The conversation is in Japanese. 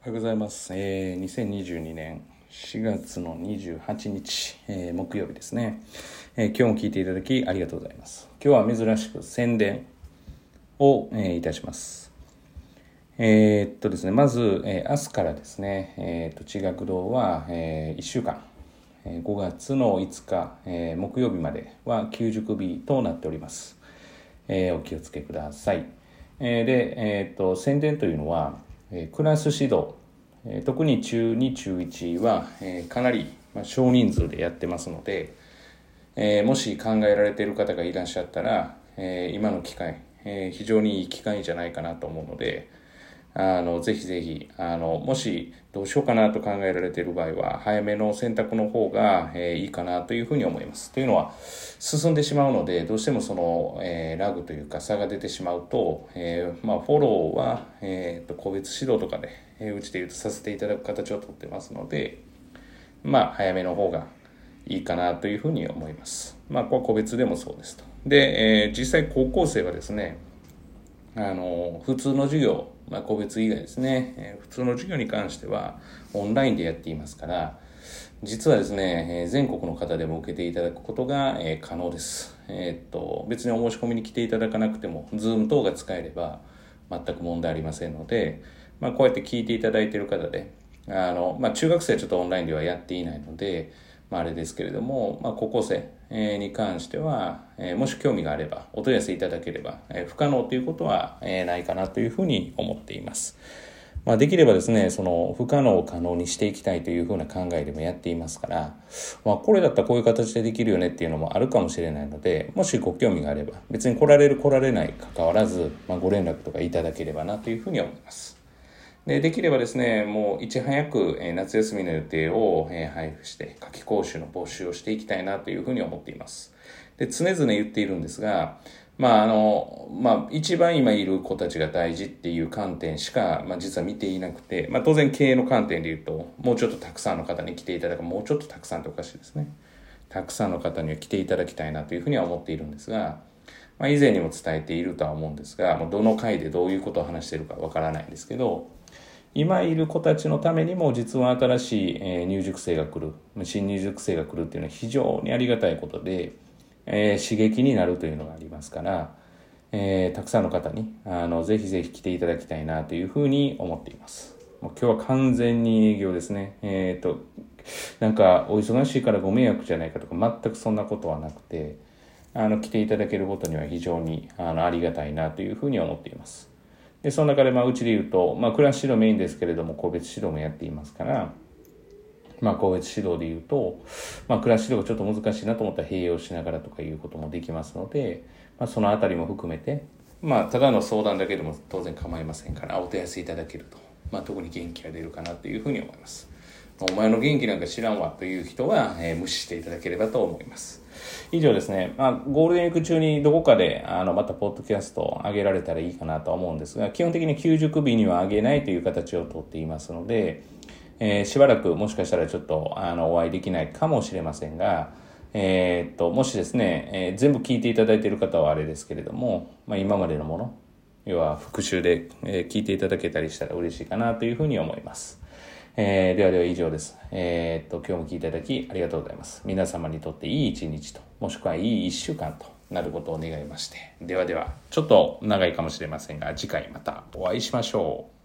おはようございます。えー、2022年4月の28日、えー木曜日ですね、えー今日も聞いていただきありがとうございます。今日は珍しく宣伝を、えーいたします。えーっとですね、まず、えー明日からですね、えーっと、地学堂は、え1週間、えー5月の5日、えー木曜日までは休塾日となっております。えーお気をつけください。えーで、えーっと、宣伝というのは、えクラス指導、え特に中2、中1は、えかなり、ま、少人数でやってますので、えもし考えられている方がいらっしゃったら、え今の機会、え非常にいい機会じゃないかなと思うので、あの、ぜひぜひ、あの、もしどうしようかなと考えられている場合は、早めの選択の方が、えーいいかなというふうに思います。というのは、進んでしまうので、どうしてもその、えーラグというか差が出てしまうと、えーまあ、フォローは、えーと、個別指導とかで、えうちで言うとさせていただく形をとってますので、まあ、早めの方がいいかなというふうに思います。まあ、これは個別でもそうですと。で、え実際高校生はですね、あの普通の授業、まあ、個別以外ですね、え普通の授業に関してはオンラインでやっていますから実はですね、え全国の方でも受けていただくことが、え可能です、えーっと別にお申し込みに来ていただかなくても Zoom 等が使えれば全く問題ありませんので、まあ、こうやって聞いていただいている方であの、まあ、中学生はちょっとオンラインではやっていないので、まあ、あれですけれども、まあ、高校生に関しては、もし興味があればお問い合わせいただければ、不可能ということは、ないかなというふうに思っています。まあ、できればですね、その不可能を可能にしていきたいというふうな考えでもやっていますから、まあ、これだったらこういう形でできるよねっていうのもあるかもしれないので、もしご興味があれば、別に来られる来られない関わらず、まあ、ご連絡とかいただければなというふうに思います。でできればですね、もういち早く、夏休みの予定を、配布して、夏季講習の募集をしていきたいなというふうに思っています。で、常々言っているんですが、まあ、あの、まあ、一番今いる子たちが大事っていう観点しか、まあ、実は見ていなくて、まあ、当然経営の観点で言うと、もうちょっとたくさんの方に来ていただく、もうちょっとたくさんっておかしいですね。たくさんの方には来ていただきたいなというふうには思っているんですが、まあ、以前にも伝えているとは思うんですが、もうどの回でどういうことを話しているかわからないんですけど、今いる子たちのためにも実は新しいえ入塾生が来る。新入塾生が来るっていうのは非常にありがたいことで、え刺激になるというのがありますから、えたくさんの方にあのぜひぜひ来ていただきたいなというふうに思っています。もう今日は完全に営業ですね。えっ、となんかお忙しいからご迷惑じゃないかとか全くそんなことはなくてあの来ていただけることには非常にあのありがたいなというふうに思っています。でその中でまあうちで言うと、まあ、クラス指導メインですけれども個別指導もやっていますから、まあ、個別指導で言うと、まあ、クラス指導がちょっと難しいなと思ったら併用しながらとかいうこともできますので、まあ、そのあたりも含めて、まあ、ただの相談だけでも当然構いませんからお手安いただけると、まあ、特に元気が出るかなというふうに思います。お前の元気なんか知らんわという人は、えー無視していただければと思います以上ですね、まあ、ゴールデンウィーク中にどこかであのまたポッドキャストを上げられたらいいかなとは思うんですが基本的に休塾日には上げないという形をとっていますので、えーしばらくもしかしたらちょっとあのお会いできないかもしれませんが、えーっともしですね、えー全部聞いていただいている方はあれですけれども、まあ、今までのもの要は復習で、え聞いていただけたりしたら嬉しいかなというふうに思います。えーではでは以上です。えーっと、今日も聞いていただきありがとうございます。皆様にとっていい一日と、もしくはいい一週間となることを願いまして。ではでは、ちょっと長いかもしれませんが、次回またお会いしましょう。